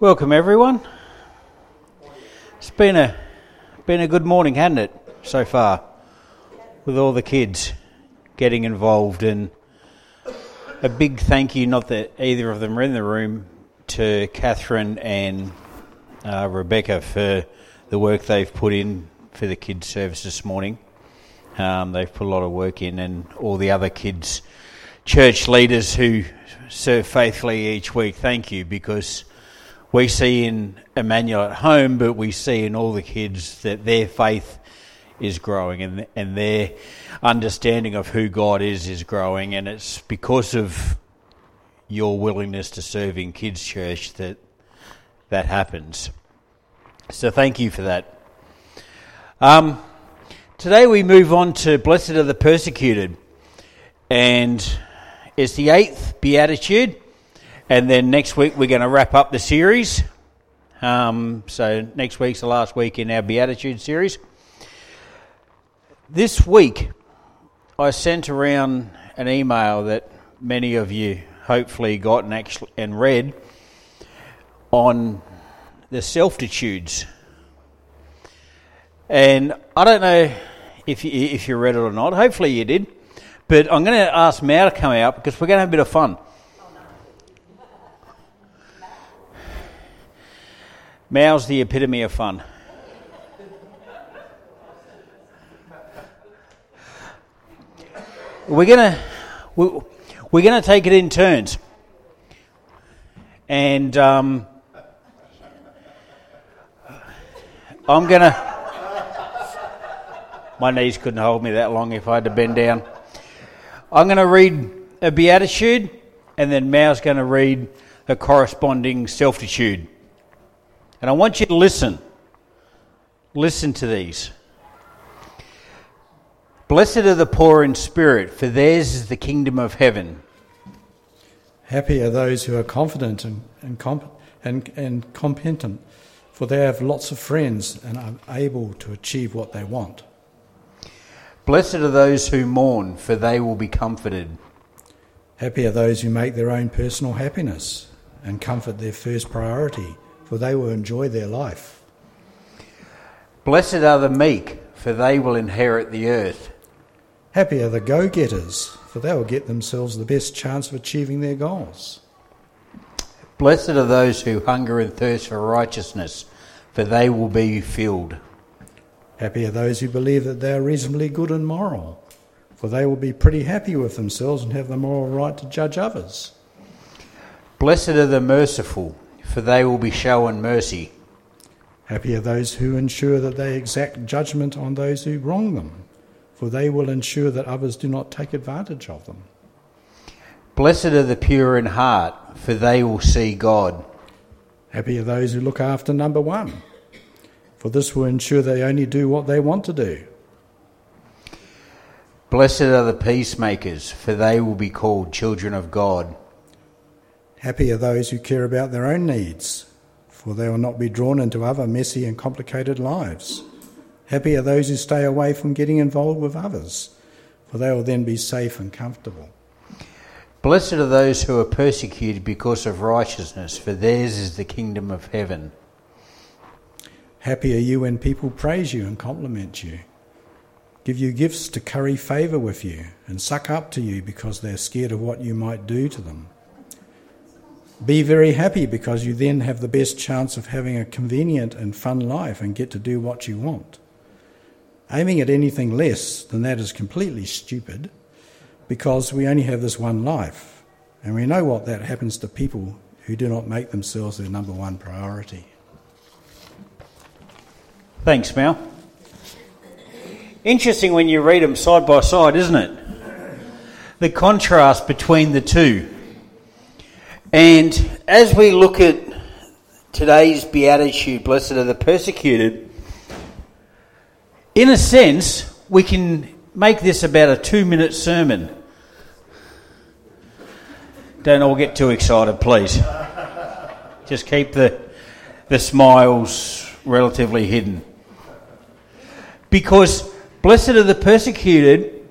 Welcome everyone. It's been a been a good morning, hasn't it, so far, with all the kids getting involved and a big thank you, not that either of them are in the room, to Catherine and uh, Rebecca for the work they've put in for the kids' service this morning. Um, they've put a lot of work in, and all the other kids, church leaders who serve faithfully each week. Thank you, because we see in Emmanuel at home, but we see in all the kids that their faith is growing and and their understanding of who God is is growing, and it's because of your willingness to serve in kids' church that that happens. So thank you for that. Um, today we move on to blessed are the persecuted, and it's the eighth beatitude. And then next week we're going to wrap up the series. Um, so next week's the last week in our Beatitude series. This week I sent around an email that many of you hopefully got and, actually, and read on the selftitudes. And I don't know if you, if you read it or not. Hopefully you did. But I'm going to ask Mao to come out because we're going to have a bit of fun. Mao's the epitome of fun. We're gonna we're gonna take it in turns, and um, I'm gonna. My knees couldn't hold me that long if I had to bend down. I'm going to read a beatitude, and then Mao's going to read a corresponding selftitude. And I want you to listen. Listen to these. Blessed are the poor in spirit, for theirs is the kingdom of heaven. Happy are those who are confident and, and, comp- and, and competent, for they have lots of friends and are able to achieve what they want. Blessed are those who mourn, for they will be comforted. Happy are those who make their own personal happiness and comfort their first priority for they will enjoy their life. Blessed are the meek, for they will inherit the earth. Happy are the go getters, for they will get themselves the best chance of achieving their goals. Blessed are those who hunger and thirst for righteousness, for they will be filled. Happy are those who believe that they are reasonably good and moral, for they will be pretty happy with themselves and have the moral right to judge others. Blessed are the merciful, for they will be shown mercy. Happy are those who ensure that they exact judgment on those who wrong them, for they will ensure that others do not take advantage of them. Blessed are the pure in heart, for they will see God. Happy are those who look after number one, for this will ensure they only do what they want to do. Blessed are the peacemakers, for they will be called children of God. Happy are those who care about their own needs, for they will not be drawn into other messy and complicated lives. Happy are those who stay away from getting involved with others, for they will then be safe and comfortable. Blessed are those who are persecuted because of righteousness, for theirs is the kingdom of heaven. Happy are you when people praise you and compliment you, give you gifts to curry favour with you, and suck up to you because they're scared of what you might do to them. Be very happy because you then have the best chance of having a convenient and fun life and get to do what you want. Aiming at anything less than that is completely stupid because we only have this one life, and we know what that happens to people who do not make themselves their number one priority. Thanks, Mel. Interesting when you read them side by side, isn't it? The contrast between the two. And as we look at today's beatitude, blessed are the persecuted, in a sense, we can make this about a two minute sermon. Don't all get too excited, please. Just keep the, the smiles relatively hidden. Because blessed are the persecuted,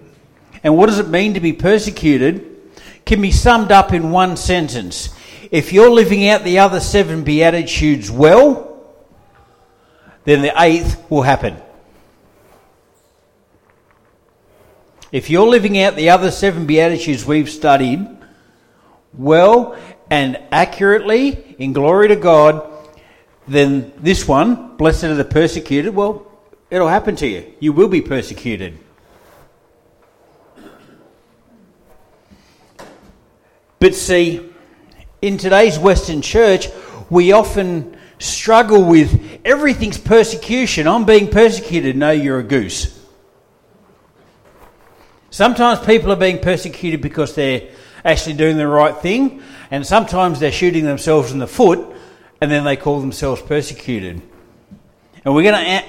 and what does it mean to be persecuted? Can be summed up in one sentence If you're living out the other seven Beatitudes well, then the eighth will happen. If you're living out the other seven Beatitudes we've studied well and accurately in glory to God, then this one, blessed are the persecuted, well, it'll happen to you. You will be persecuted. But see, in today's Western church, we often struggle with everything's persecution. I'm being persecuted. No, you're a goose. Sometimes people are being persecuted because they're actually doing the right thing, and sometimes they're shooting themselves in the foot and then they call themselves persecuted. And we're going to a-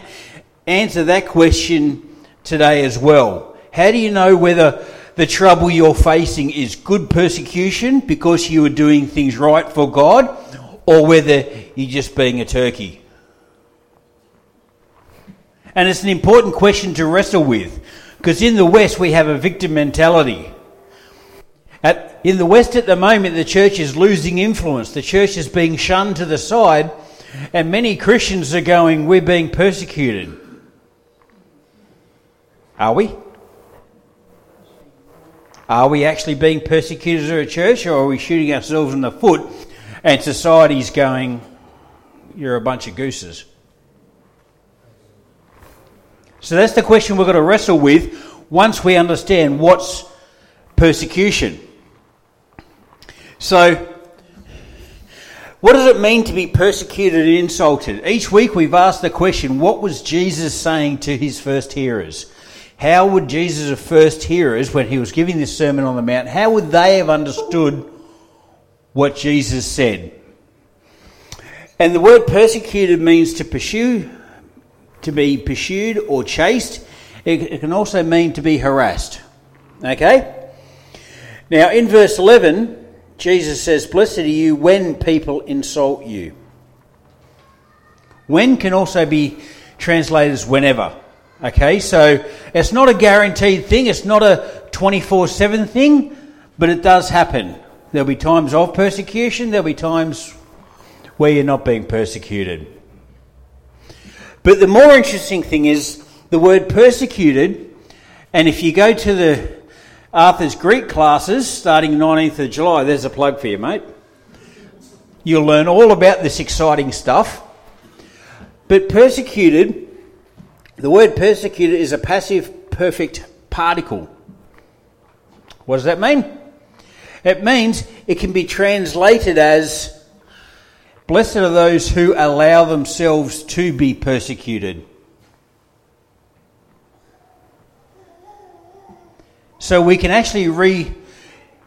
answer that question today as well. How do you know whether the trouble you're facing is good persecution because you are doing things right for God or whether you're just being a turkey? And it's an important question to wrestle with because in the West we have a victim mentality. At, in the West at the moment, the church is losing influence. The church is being shunned to the side, and many Christians are going, We're being persecuted. Are we? Are we actually being persecuted as a church, or are we shooting ourselves in the foot and society's going, You're a bunch of gooses? So that's the question we're going to wrestle with once we understand what's persecution. So, what does it mean to be persecuted and insulted? Each week we've asked the question what was Jesus saying to his first hearers? How would Jesus' first hearers, when he was giving this Sermon on the Mount, how would they have understood what Jesus said? And the word persecuted means to pursue, to be pursued or chased. It, can also mean to be harassed. Okay? Now, in verse 11, Jesus says, Blessed are you when people insult you. When can also be translated as whenever. Okay, so it's not a guaranteed thing, it's not a 24 7 thing, but it does happen. There'll be times of persecution, there'll be times where you're not being persecuted. But the more interesting thing is the word persecuted, and if you go to the Arthur's Greek classes starting 19th of July, there's a plug for you, mate. You'll learn all about this exciting stuff. But persecuted, the word persecuted is a passive perfect participle. What does that mean? It means it can be translated as Blessed are those who allow themselves to be persecuted. So we can actually re,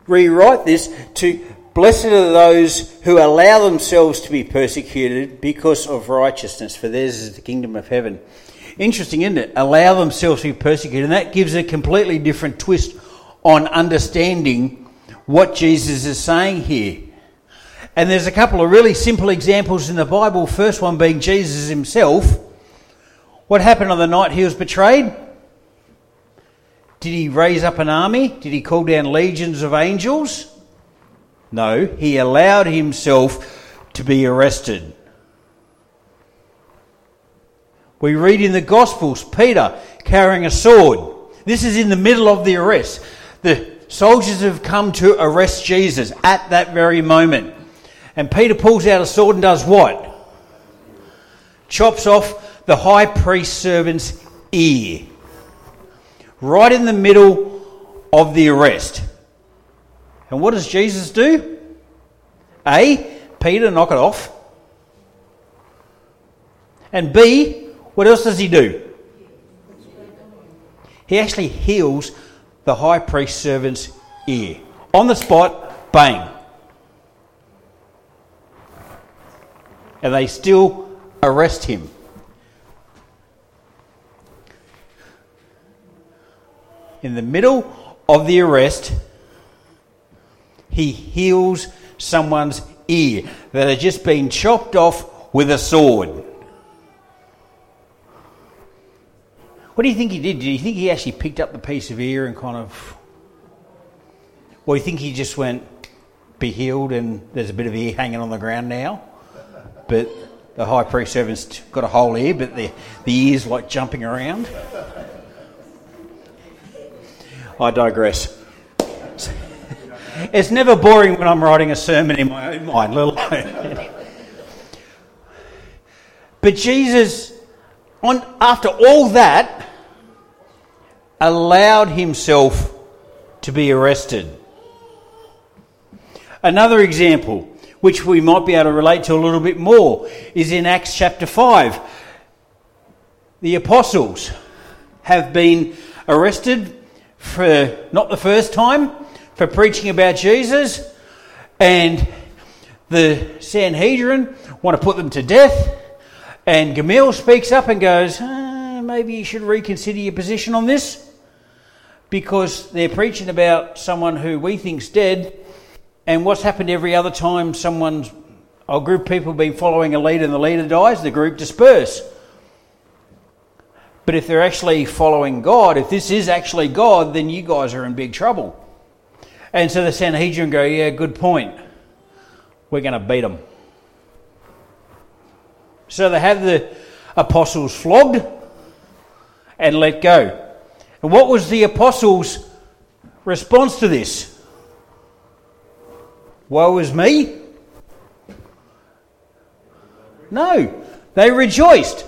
rewrite this to Blessed are those who allow themselves to be persecuted because of righteousness, for theirs is the kingdom of heaven. Interesting, isn't it? Allow themselves to be persecuted. And that gives a completely different twist on understanding what Jesus is saying here. And there's a couple of really simple examples in the Bible. First one being Jesus himself. What happened on the night he was betrayed? Did he raise up an army? Did he call down legions of angels? No, he allowed himself to be arrested. We read in the Gospels Peter carrying a sword. This is in the middle of the arrest. The soldiers have come to arrest Jesus at that very moment. And Peter pulls out a sword and does what? Chops off the high priest's servant's ear. Right in the middle of the arrest. And what does Jesus do? A, Peter, knock it off. And B, what else does he do? He actually heals the high priest servant's ear. On the spot, bang. And they still arrest him. In the middle of the arrest, he heals someone's ear that had just been chopped off with a sword. What do you think he did? Do you think he actually picked up the piece of ear and kind of. Or you think he just went be healed, and there's a bit of ear hanging on the ground now. But the high priest servant's got a whole ear, but the, the ear's like jumping around. I digress. It's never boring when I'm writing a sermon in my own mind, let alone. but Jesus, on, after all that, allowed himself to be arrested. Another example, which we might be able to relate to a little bit more, is in Acts chapter 5. The apostles have been arrested for not the first time for preaching about Jesus, and the Sanhedrin want to put them to death. And Gamaliel speaks up and goes, uh, maybe you should reconsider your position on this because they're preaching about someone who we think's dead. And what's happened every other time someone's a group of people been following a leader and the leader dies, the group disperse. But if they're actually following God, if this is actually God, then you guys are in big trouble. And so the Sanhedrin go, Yeah, good point. We're going to beat them. So they have the apostles flogged and let go. And what was the apostles' response to this? Woe is me? No, they rejoiced.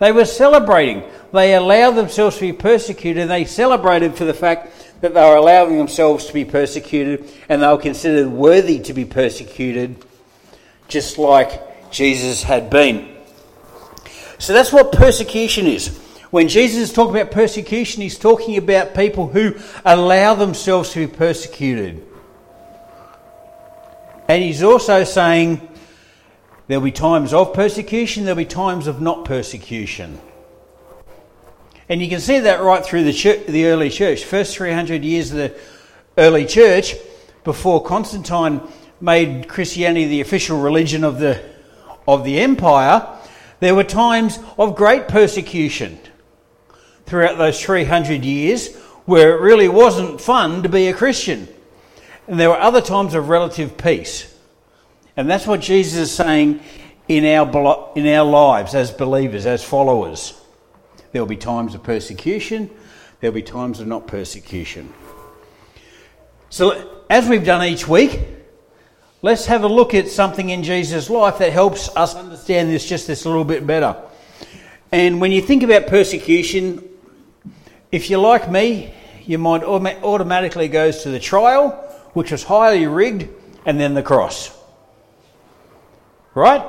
They were celebrating. They allowed themselves to be persecuted they celebrated for the fact that they were allowing themselves to be persecuted and they were considered worthy to be persecuted, just like Jesus had been. So that's what persecution is. When Jesus is talking about persecution, he's talking about people who allow themselves to be persecuted. And he's also saying there'll be times of persecution, there'll be times of not persecution. And you can see that right through the, church, the early church. First 300 years of the early church, before Constantine made Christianity the official religion of the, of the empire, there were times of great persecution throughout those 300 years where it really wasn't fun to be a Christian. And there were other times of relative peace. And that's what Jesus is saying in our, in our lives as believers, as followers. There'll be times of persecution, there'll be times of not persecution. So, as we've done each week, let's have a look at something in Jesus' life that helps us understand this just this a little bit better. And when you think about persecution, if you're like me, your mind automatically goes to the trial, which was highly rigged, and then the cross. Right?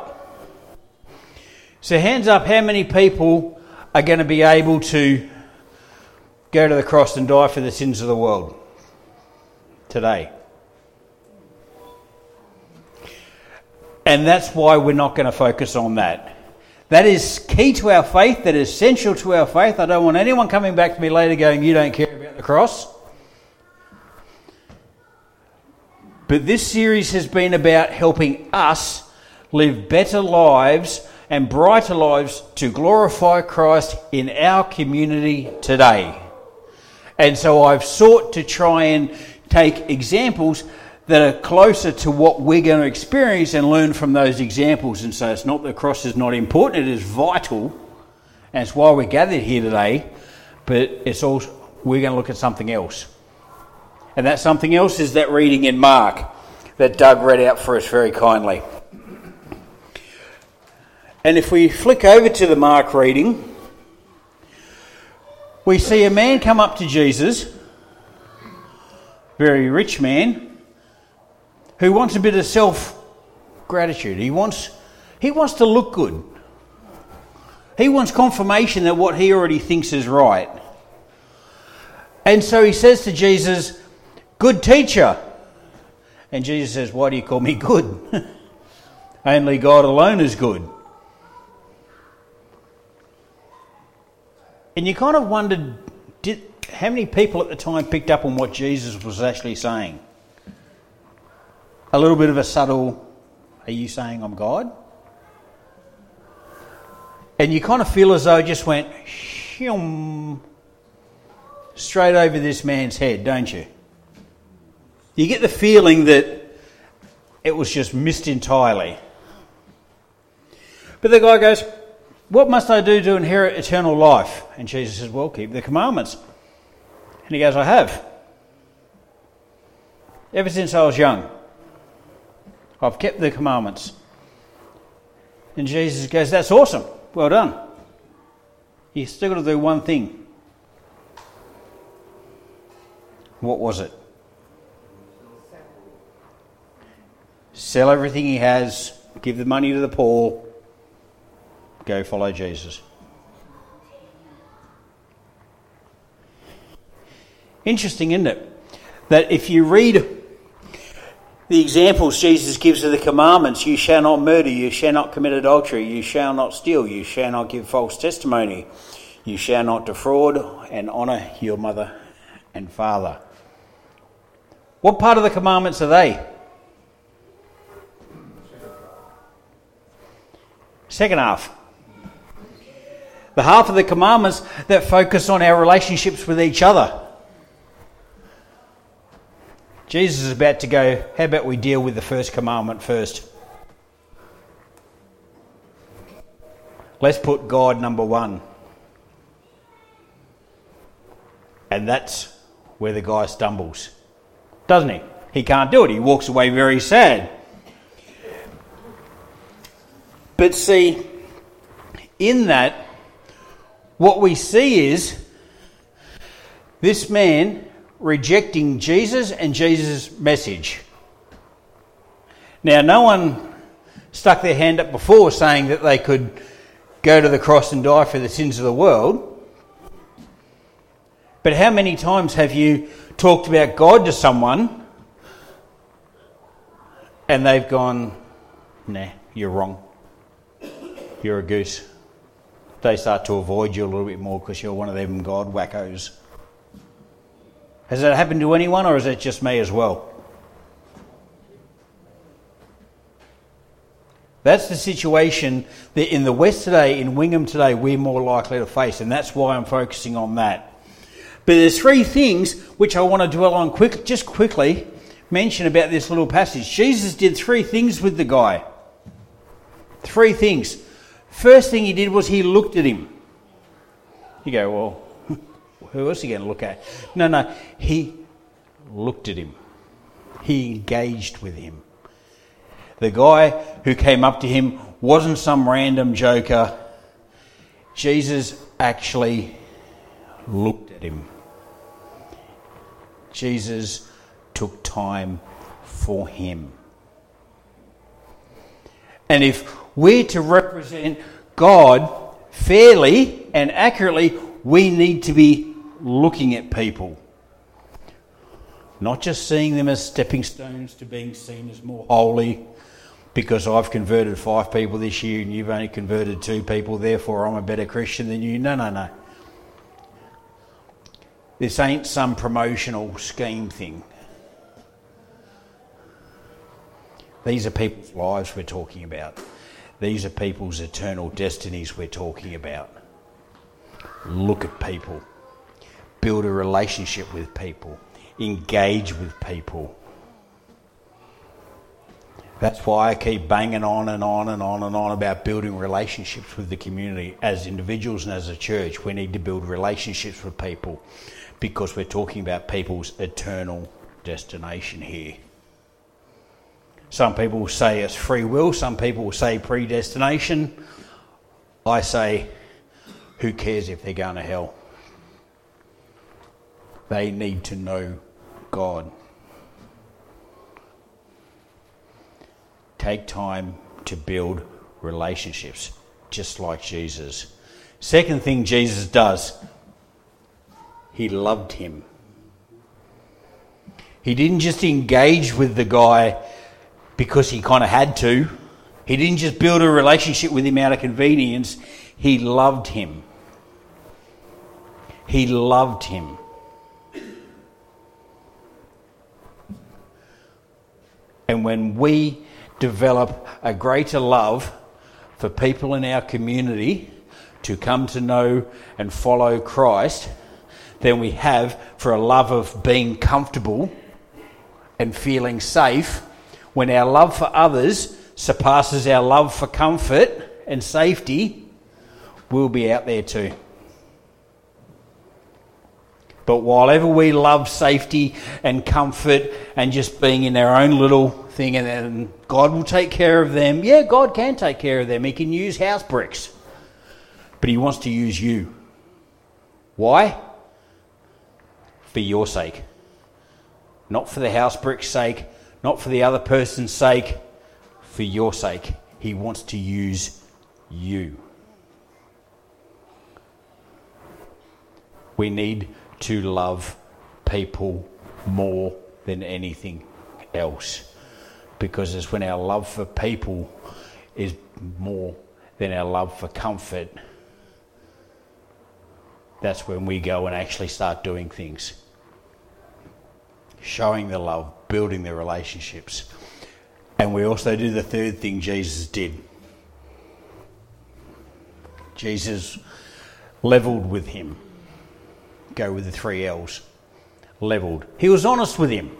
So, hands up, how many people are going to be able to go to the cross and die for the sins of the world today. And that's why we're not going to focus on that. That is key to our faith, that is essential to our faith. I don't want anyone coming back to me later going, You don't care about the cross. But this series has been about helping us live better lives and brighter lives to glorify Christ in our community today. And so I've sought to try and take examples that are closer to what we're going to experience and learn from those examples. And so it's not the cross is not important, it is vital. And it's why we're gathered here today. But it's also, we're going to look at something else. And that something else is that reading in Mark that Doug read out for us very kindly. And if we flick over to the Mark reading, we see a man come up to Jesus, very rich man, who wants a bit of self gratitude. He wants, he wants to look good. He wants confirmation that what he already thinks is right. And so he says to Jesus, Good teacher. And Jesus says, Why do you call me good? Only God alone is good. And you kind of wondered did, how many people at the time picked up on what Jesus was actually saying? A little bit of a subtle, are you saying I'm God? And you kind of feel as though it just went straight over this man's head, don't you? You get the feeling that it was just missed entirely. But the guy goes, What must I do to inherit eternal life? And Jesus says, Well, keep the commandments. And he goes, I have. Ever since I was young, I've kept the commandments. And Jesus goes, That's awesome. Well done. You still got to do one thing. What was it? Sell everything he has, give the money to the poor, go follow Jesus. Interesting, isn't it? That if you read the examples Jesus gives of the commandments you shall not murder, you shall not commit adultery, you shall not steal, you shall not give false testimony, you shall not defraud, and honour your mother and father. What part of the commandments are they? Second half. The half of the commandments that focus on our relationships with each other. Jesus is about to go, how about we deal with the first commandment first? Let's put God number one. And that's where the guy stumbles, doesn't he? He can't do it. He walks away very sad. But see, in that, what we see is this man rejecting Jesus and Jesus' message. Now, no one stuck their hand up before saying that they could go to the cross and die for the sins of the world. But how many times have you talked about God to someone and they've gone, nah, you're wrong you're a goose. They start to avoid you a little bit more because you're one of them God wackos. Has that happened to anyone, or is it just me as well? That's the situation that in the West today, in Wingham today, we're more likely to face, and that's why I'm focusing on that. But there's three things which I want to dwell on quick, just quickly mention about this little passage. Jesus did three things with the guy. Three things. First thing he did was he looked at him. You go, well, who are you going to look at? No, no, he looked at him. He engaged with him. The guy who came up to him wasn't some random joker. Jesus actually looked at him. Jesus took time for him. And if we're to represent God fairly and accurately, we need to be looking at people. Not just seeing them as stepping stones to being seen as more holy, because I've converted five people this year and you've only converted two people, therefore I'm a better Christian than you. No, no, no. This ain't some promotional scheme thing. These are people's lives we're talking about. These are people's eternal destinies we're talking about. Look at people, build a relationship with people, engage with people. That's why I keep banging on and on and on and on about building relationships with the community. As individuals and as a church, we need to build relationships with people because we're talking about people's eternal destination here. Some people say it's free will, some people say predestination. I say, who cares if they're going to hell? They need to know God. Take time to build relationships, just like Jesus. Second thing Jesus does, he loved him. He didn't just engage with the guy because he kind of had to. He didn't just build a relationship with him out of convenience, he loved him. He loved him. And when we develop a greater love for people in our community to come to know and follow Christ than we have for a love of being comfortable and feeling safe when our love for others surpasses our love for comfort and safety, we'll be out there too. But while ever we love safety and comfort and just being in our own little thing, and then God will take care of them, yeah, God can take care of them. He can use house bricks, but He wants to use you. Why? For your sake. Not for the house brick's sake, not for the other person's sake, for your sake. He wants to use you. We need to love people more than anything else. Because it's when our love for people is more than our love for comfort that's when we go and actually start doing things. Showing the love building the relationships. And we also do the third thing jesus did. Jesus leveled with him go with the three L's. Leveled. He was honest with him.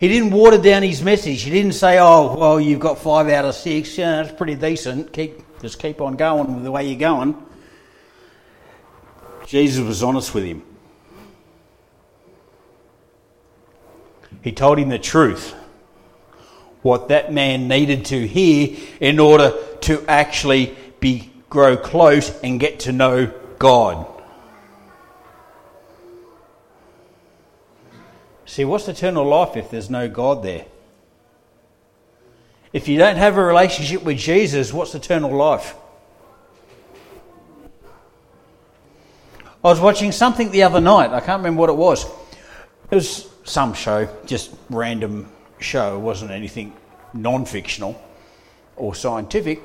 He didn't water down his message. He didn't say, "Oh, well, you've got five out of six. Yeah, that's pretty decent. Keep just keep on going with the way you're going." Jesus was honest with him. He told him the truth, what that man needed to hear in order to actually be grow close and get to know God. See, what's eternal life if there's no God there? If you don't have a relationship with Jesus, what's eternal life? I was watching something the other night. I can't remember what it was. It was some show, just random show. It wasn't anything non fictional or scientific.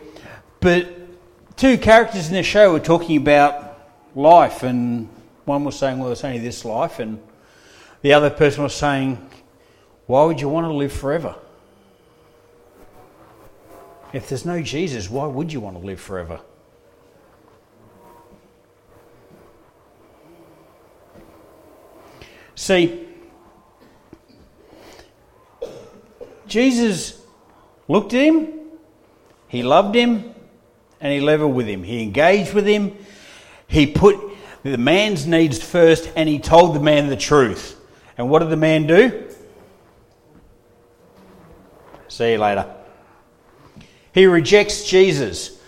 But two characters in the show were talking about life, and one was saying, Well, it's only this life, and the other person was saying, Why would you want to live forever? If there's no Jesus, why would you want to live forever? See, Jesus looked at him, he loved him, and he leveled with him. He engaged with him, he put the man's needs first, and he told the man the truth. And what did the man do? See you later. He rejects Jesus.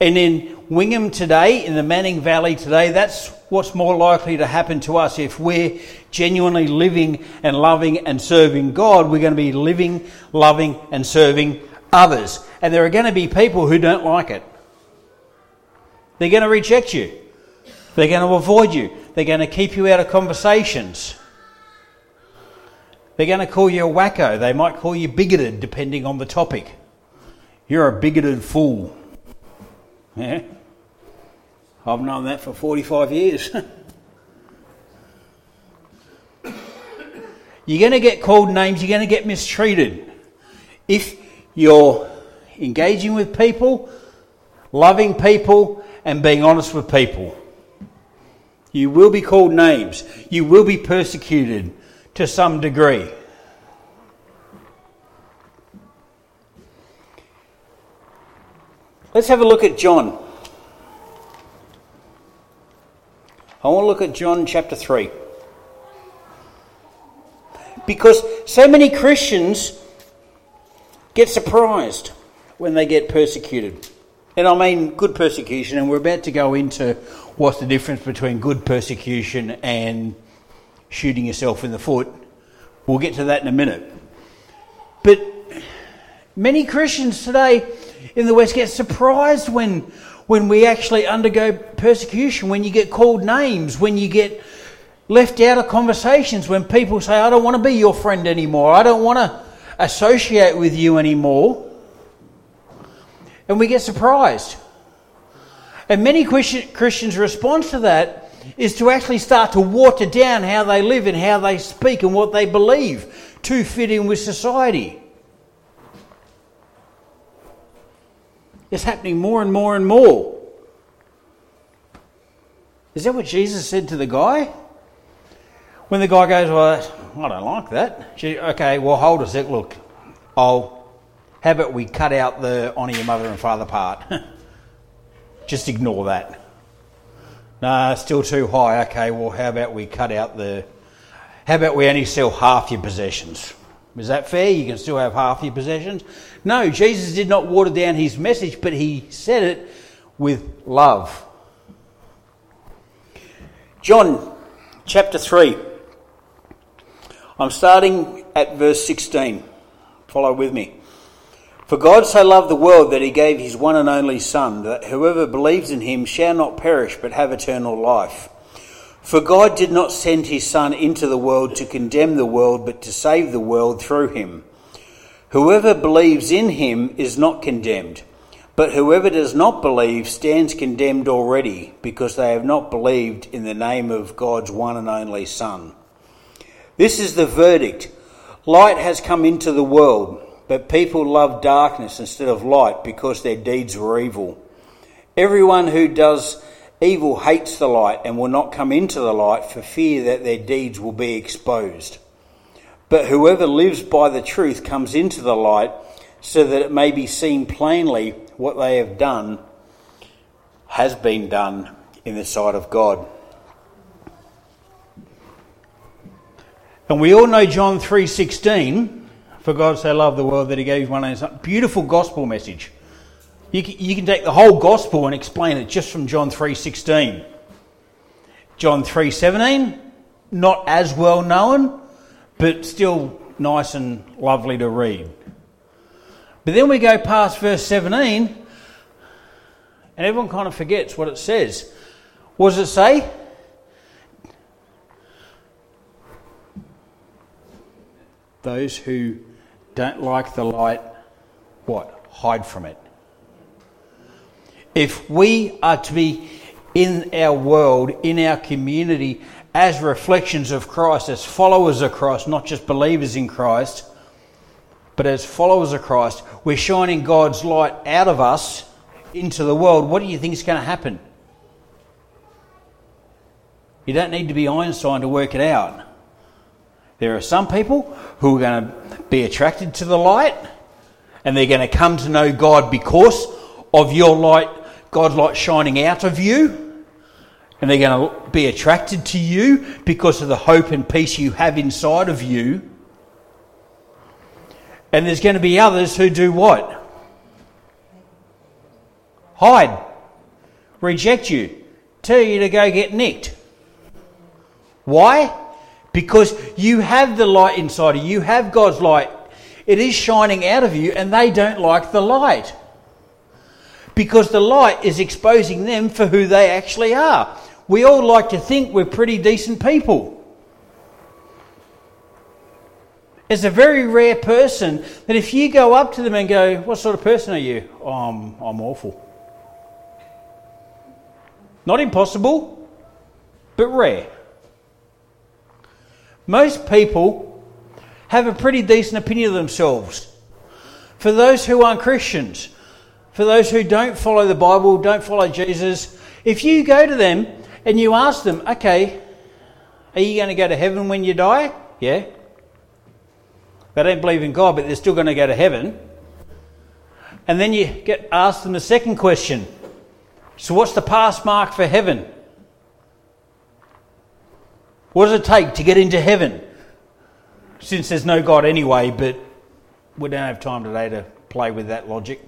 And in Wingham today, in the Manning Valley today, that's what's more likely to happen to us. If we're genuinely living and loving and serving God, we're going to be living, loving, and serving others. And there are going to be people who don't like it. They're going to reject you. They're going to avoid you. They're going to keep you out of conversations. They're going to call you a wacko. They might call you bigoted, depending on the topic. You're a bigoted fool. Yeah? I've known that for 45 years. you're going to get called names, you're going to get mistreated. If you're engaging with people, loving people, and being honest with people, you will be called names. You will be persecuted to some degree. Let's have a look at John. I want to look at John chapter 3. Because so many Christians get surprised when they get persecuted. And I mean good persecution, and we're about to go into what's the difference between good persecution and shooting yourself in the foot. We'll get to that in a minute. But many Christians today in the West get surprised when, when we actually undergo persecution, when you get called names, when you get left out of conversations, when people say, I don't want to be your friend anymore, I don't want to associate with you anymore. And we get surprised. And many Christians' response to that is to actually start to water down how they live and how they speak and what they believe to fit in with society. It's happening more and more and more. Is that what Jesus said to the guy? When the guy goes, Well, I don't like that. Okay, well, hold a sec. Look, I'll have it. we cut out the honour your mother and father part? Just ignore that. Nah, still too high. Okay, well, how about we cut out the. How about we only sell half your possessions? Is that fair? You can still have half your possessions? No, Jesus did not water down his message, but he said it with love. John chapter 3. I'm starting at verse 16. Follow with me. For God so loved the world that he gave his one and only Son, that whoever believes in him shall not perish but have eternal life. For God did not send his Son into the world to condemn the world, but to save the world through him. Whoever believes in him is not condemned, but whoever does not believe stands condemned already, because they have not believed in the name of God's one and only Son. This is the verdict light has come into the world but people love darkness instead of light because their deeds were evil. Everyone who does evil hates the light and will not come into the light for fear that their deeds will be exposed. But whoever lives by the truth comes into the light so that it may be seen plainly what they have done has been done in the sight of God. And we all know John 3:16 for God so loved the world that he gave his one only son. Beautiful gospel message. You can, you can take the whole gospel and explain it just from John 3.16. John 3.17, not as well known, but still nice and lovely to read. But then we go past verse 17, and everyone kind of forgets what it says. What does it say? Those who don't like the light, what? Hide from it. If we are to be in our world, in our community, as reflections of Christ, as followers of Christ, not just believers in Christ, but as followers of Christ, we're shining God's light out of us into the world. What do you think is going to happen? You don't need to be Einstein to work it out. There are some people who are going to be attracted to the light and they're going to come to know God because of your light, God's light shining out of you. And they're going to be attracted to you because of the hope and peace you have inside of you. And there's going to be others who do what? Hide, reject you, tell you to go get nicked. Why? Because you have the light inside of you, you have God's light. It is shining out of you, and they don't like the light. Because the light is exposing them for who they actually are. We all like to think we're pretty decent people. It's a very rare person that if you go up to them and go, What sort of person are you? Oh, I'm, I'm awful. Not impossible, but rare. Most people have a pretty decent opinion of themselves. For those who aren't Christians, for those who don't follow the Bible, don't follow Jesus, if you go to them and you ask them, okay, are you going to go to heaven when you die? Yeah. They don't believe in God, but they're still going to go to heaven. And then you get asked them the second question. So what's the pass mark for heaven? What does it take to get into heaven? Since there's no God anyway, but we don't have time today to play with that logic.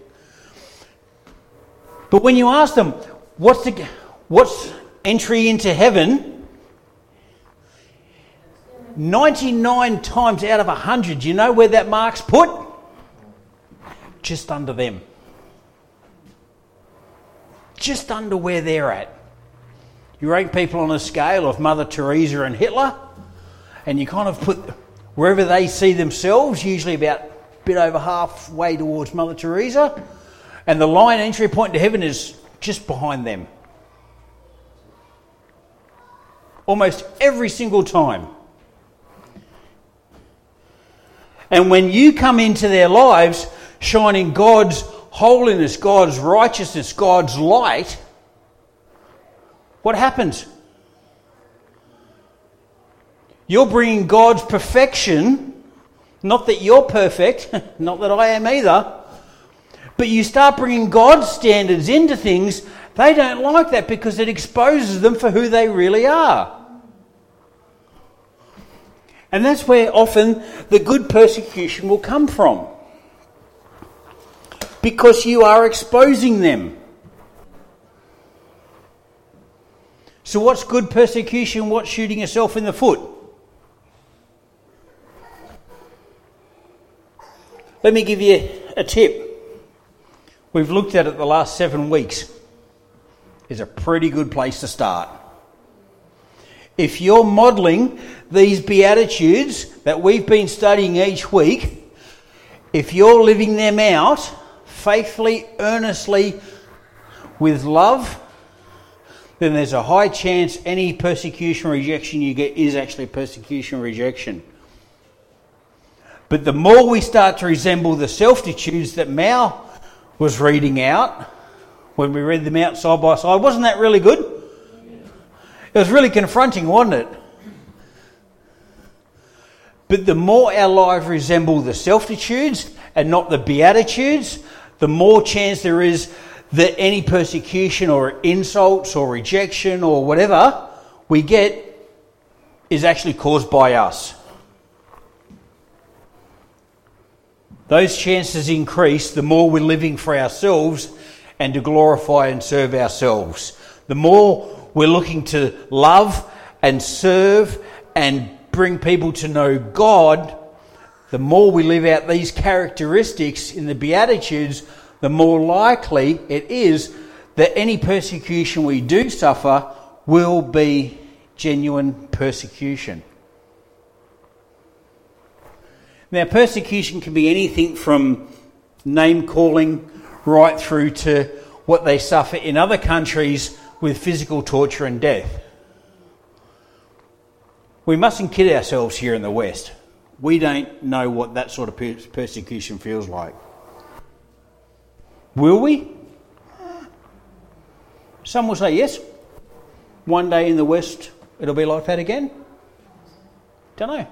But when you ask them, what's, the, what's entry into heaven? 99 times out of 100, you know where that mark's put? Just under them. Just under where they're at. You rank people on a scale of Mother Teresa and Hitler, and you kind of put wherever they see themselves, usually about a bit over halfway towards Mother Teresa, and the line entry point to heaven is just behind them. Almost every single time. And when you come into their lives shining God's holiness, God's righteousness, God's light, what happens? You're bringing God's perfection, not that you're perfect, not that I am either, but you start bringing God's standards into things, they don't like that because it exposes them for who they really are. And that's where often the good persecution will come from. Because you are exposing them. So, what's good persecution? What's shooting yourself in the foot? Let me give you a tip. We've looked at it the last seven weeks. Is a pretty good place to start. If you're modelling these Beatitudes that we've been studying each week, if you're living them out faithfully, earnestly, with love, then there's a high chance any persecution or rejection you get is actually persecution or rejection. But the more we start to resemble the selfitudes that Mao was reading out, when we read them out side by side, wasn't that really good? It was really confronting, wasn't it? But the more our lives resemble the selfitudes and not the beatitudes, the more chance there is that any persecution or insults or rejection or whatever we get is actually caused by us. Those chances increase the more we're living for ourselves and to glorify and serve ourselves. The more we're looking to love and serve and bring people to know God, the more we live out these characteristics in the Beatitudes, the more likely it is that any persecution we do suffer will be genuine persecution. Now, persecution can be anything from name calling right through to what they suffer in other countries with physical torture and death. We mustn't kid ourselves here in the West. We don't know what that sort of persecution feels like. Will we? Some will say yes. One day in the West it'll be like that again. Don't know.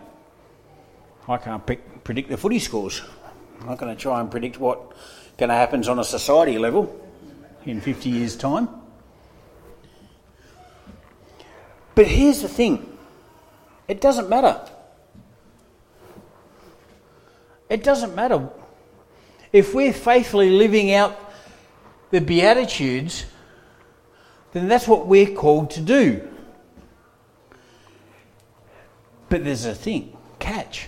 I can't pick, predict the footy scores. I'm not going to try and predict what going to happen on a society level in 50 years' time. But here's the thing it doesn't matter. It doesn't matter. If we're faithfully living out the Beatitudes, then that's what we're called to do. But there's a thing catch.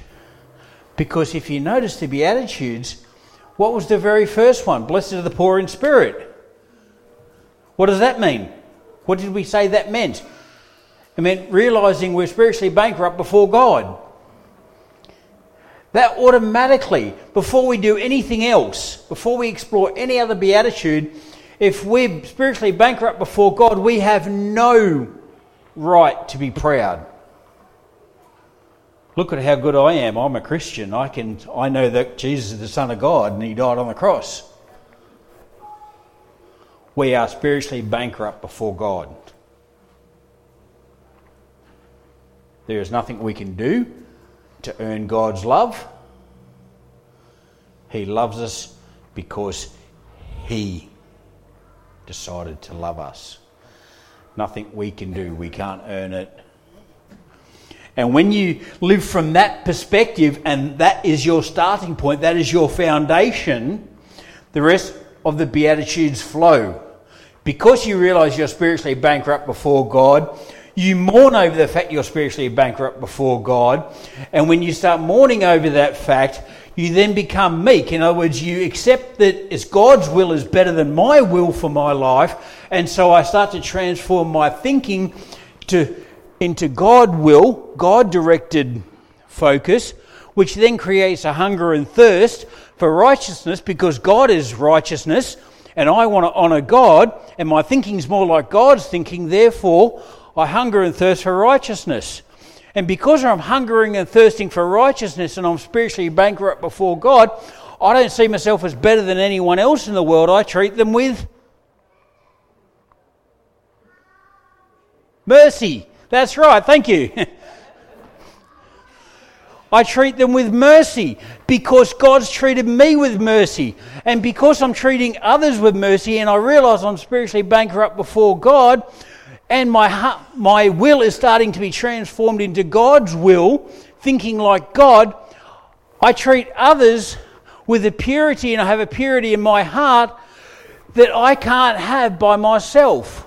Because if you notice the Beatitudes, what was the very first one? Blessed are the poor in spirit. What does that mean? What did we say that meant? It meant realizing we're spiritually bankrupt before God. That automatically, before we do anything else, before we explore any other beatitude, if we're spiritually bankrupt before God, we have no right to be proud. Look at how good I am. I'm a Christian. I can I know that Jesus is the Son of God and he died on the cross. We are spiritually bankrupt before God. There is nothing we can do to earn God's love. He loves us because He decided to love us. Nothing we can do. We can't earn it. And when you live from that perspective and that is your starting point, that is your foundation, the rest of the Beatitudes flow. Because you realize you're spiritually bankrupt before God, you mourn over the fact you're spiritually bankrupt before God. And when you start mourning over that fact, you then become meek. In other words, you accept that it's God's will is better than my will for my life. And so I start to transform my thinking to, into God will, God directed focus, which then creates a hunger and thirst for righteousness because God is righteousness and I want to honour God, and my thinking's more like God's thinking, therefore, I hunger and thirst for righteousness. And because I'm hungering and thirsting for righteousness and I'm spiritually bankrupt before God, I don't see myself as better than anyone else in the world. I treat them with mercy. That's right, thank you. I treat them with mercy because God's treated me with mercy. And because I'm treating others with mercy and I realize I'm spiritually bankrupt before God and my, my will is starting to be transformed into God's will, thinking like God, I treat others with a purity and I have a purity in my heart that I can't have by myself.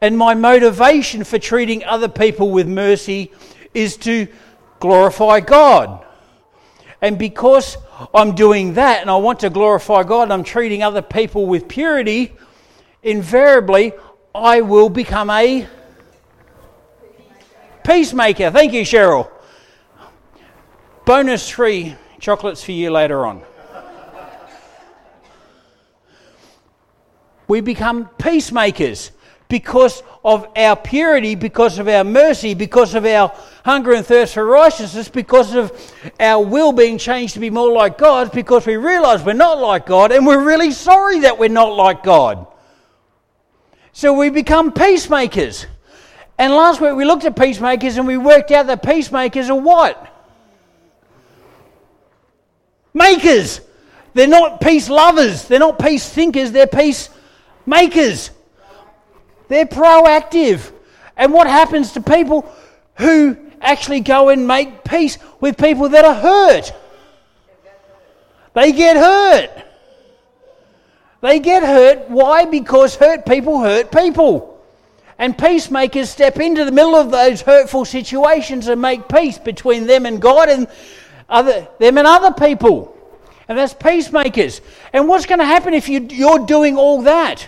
And my motivation for treating other people with mercy is to glorify God. And because I'm doing that and I want to glorify God and I'm treating other people with purity, invariably I will become a peacemaker. Thank you, Cheryl. Bonus three chocolates for you later on. we become peacemakers because of our purity, because of our mercy, because of our hunger and thirst for righteousness, because of our will being changed to be more like God, because we realize we're not like God and we're really sorry that we're not like God. So we become peacemakers. And last week we looked at peacemakers and we worked out that peacemakers are what? Makers. They're not peace lovers. They're not peace thinkers. They're peace makers. They're proactive. And what happens to people who actually go and make peace with people that are hurt? They get hurt. They get hurt. Why? Because hurt people hurt people. And peacemakers step into the middle of those hurtful situations and make peace between them and God and other, them and other people. And that's peacemakers. And what's going to happen if you, you're doing all that?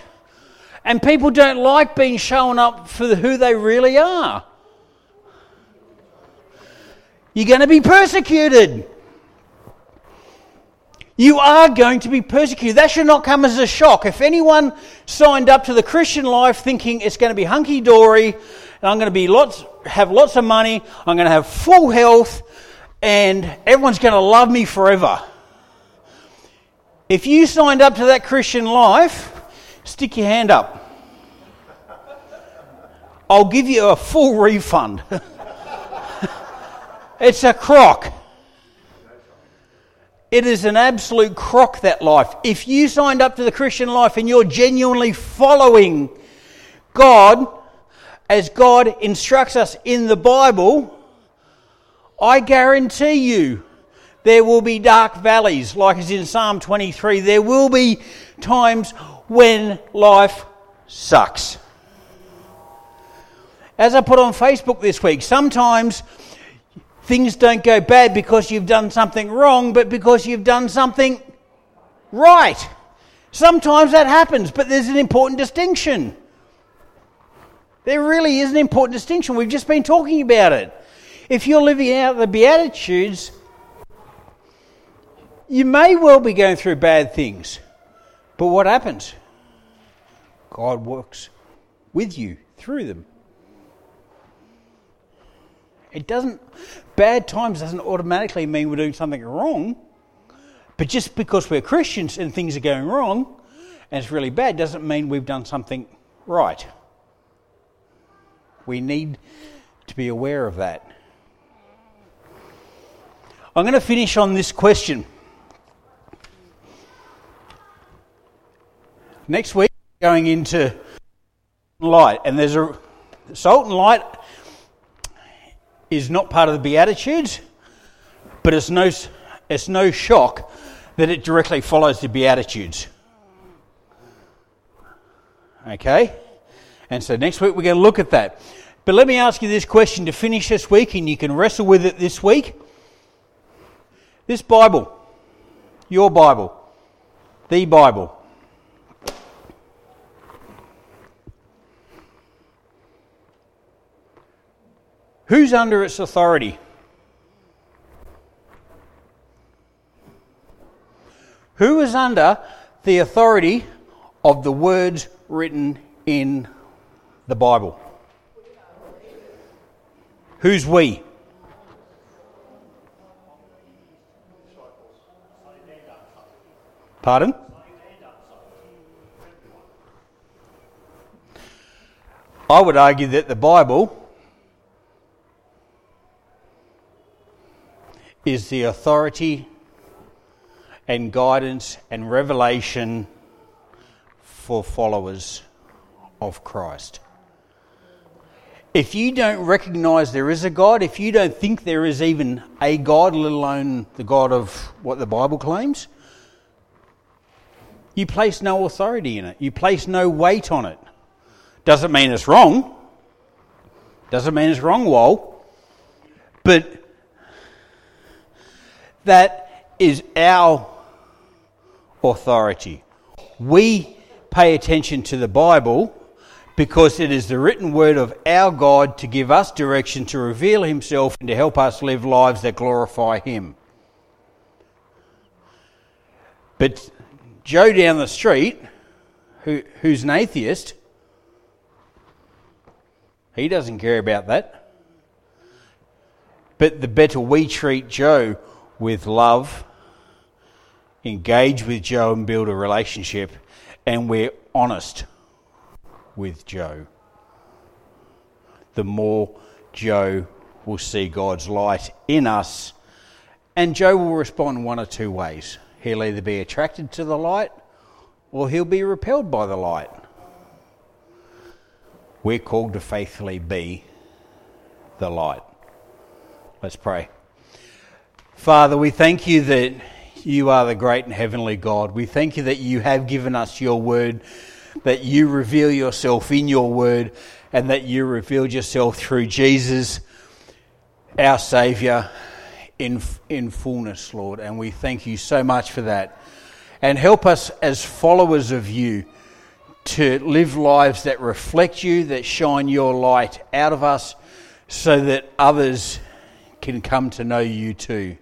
and people don't like being shown up for who they really are. You're going to be persecuted. You are going to be persecuted. That should not come as a shock. If anyone signed up to the Christian life thinking it's going to be hunky dory, and I'm going to be lots, have lots of money, I'm going to have full health, and everyone's going to love me forever. If you signed up to that Christian life, stick your hand up. I'll give you a full refund. it's a crock. It is an absolute crock, that life. If you signed up to the Christian life and you're genuinely following God as God instructs us in the Bible, I guarantee you there will be dark valleys, like as in Psalm 23. There will be times when life sucks. As I put on Facebook this week, sometimes things don't go bad because you've done something wrong, but because you've done something right. Sometimes that happens, but there's an important distinction. There really is an important distinction. We've just been talking about it. If you're living out the Beatitudes, you may well be going through bad things. But what happens? God works with you through them. It doesn't, bad times doesn't automatically mean we're doing something wrong. But just because we're Christians and things are going wrong and it's really bad doesn't mean we've done something right. We need to be aware of that. I'm going to finish on this question. Next week, going into light, and there's a salt and light is not part of the Beatitudes, but it's no, it's no shock that it directly follows the Beatitudes. Okay? And so next week we're going to look at that. But let me ask you this question to finish this week, and you can wrestle with it this week. This Bible, your Bible, the Bible, Who's under its authority? Who is under the authority of the words written in the Bible? Who's we? Pardon? I would argue that the Bible is the authority and guidance and revelation for followers of Christ. If you don't recognize there is a God, if you don't think there is even a God, let alone the God of what the Bible claims, you place no authority in it. You place no weight on it. Doesn't mean it's wrong. Doesn't mean it's wrong, Wall. But that is our authority. We pay attention to the Bible because it is the written word of our God to give us direction, to reveal Himself, and to help us live lives that glorify Him. But Joe down the street, who, who's an atheist, he doesn't care about that. But the better we treat Joe with love, engage with Joe and build a relationship, and we're honest with Joe, the more Joe will see God's light in us. And Joe will respond one or two ways. He'll either be attracted to the light or he'll be repelled by the light. We're called to faithfully be the light. Let's pray. Father, we thank you that you are the great and heavenly God. We thank you that you have given us your word that you reveal yourself in your word and that you revealed yourself through Jesus, our Saviour, in, in fullness, Lord. And we thank you so much for that. And help us as followers of you to live lives that reflect you, that shine your light out of us, so that others can come to know you too.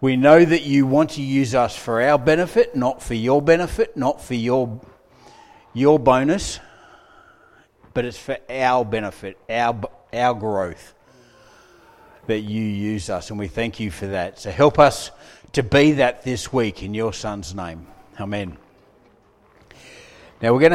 We know that you want to use us for our benefit, not for your benefit, not for your your bonus, but it's for our benefit, our, our growth that you use us, and we thank you for that. So help us to be that this week in your Son's name. Amen. Now we're going to